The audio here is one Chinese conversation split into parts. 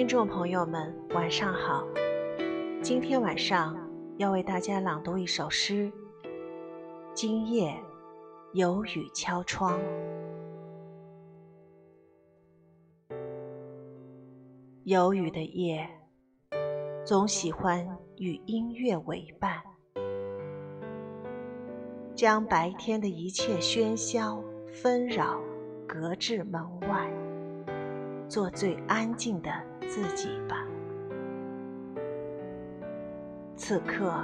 听众朋友们，晚上好。今天晚上要为大家朗读一首诗。今夜有雨敲窗，有雨的夜，总喜欢与音乐为伴，将白天的一切喧嚣纷扰隔至门外。做最安静的自己吧。此刻，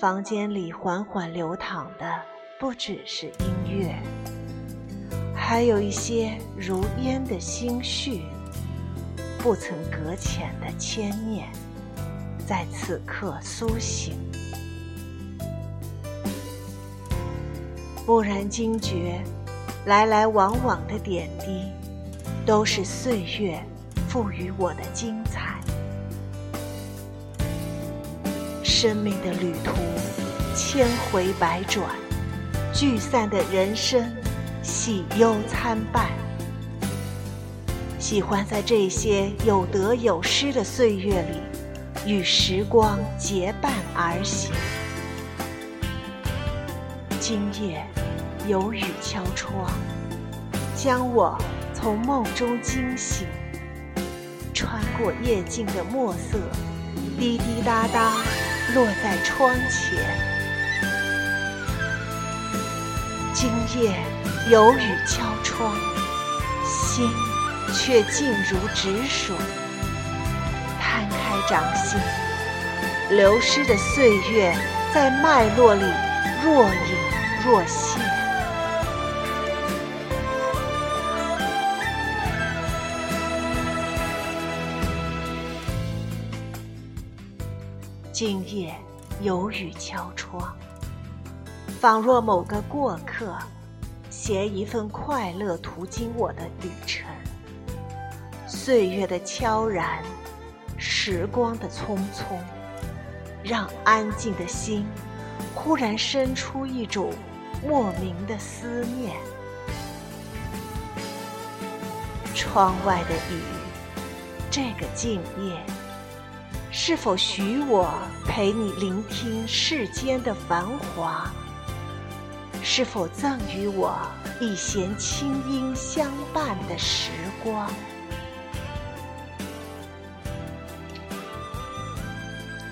房间里缓缓流淌的不只是音乐，还有一些如烟的心绪，不曾搁浅的牵念，在此刻苏醒。蓦然惊觉，来来往往的点滴。都是岁月赋予我的精彩。生命的旅途千回百转，聚散的人生喜忧参半。喜欢在这些有得有失的岁月里，与时光结伴而行。今夜有雨敲窗，将我。从梦中惊醒，穿过夜静的墨色，滴滴答答落在窗前。今夜有雨敲窗，心却静如止水。摊开掌心，流失的岁月在脉络里若隐若现。今夜有雨敲窗，仿若某个过客，携一份快乐途经我的旅程。岁月的悄然，时光的匆匆，让安静的心忽然生出一种莫名的思念。窗外的雨，这个静夜。是否许我陪你聆听世间的繁华？是否赠予我一弦清音相伴的时光？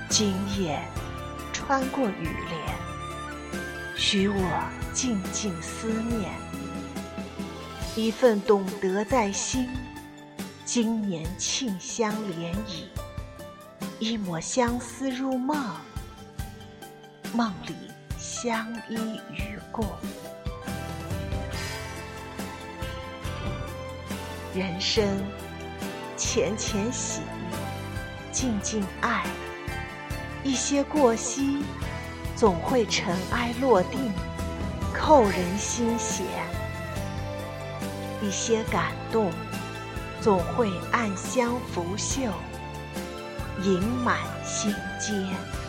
今夜穿过雨帘，许我静静思念，一份懂得在心，今年沁香涟漪。一抹相思入梦，梦里相依与共。人生浅浅喜，静静爱。一些过隙，总会尘埃落定，扣人心弦；一些感动，总会暗香拂袖。盈满心间。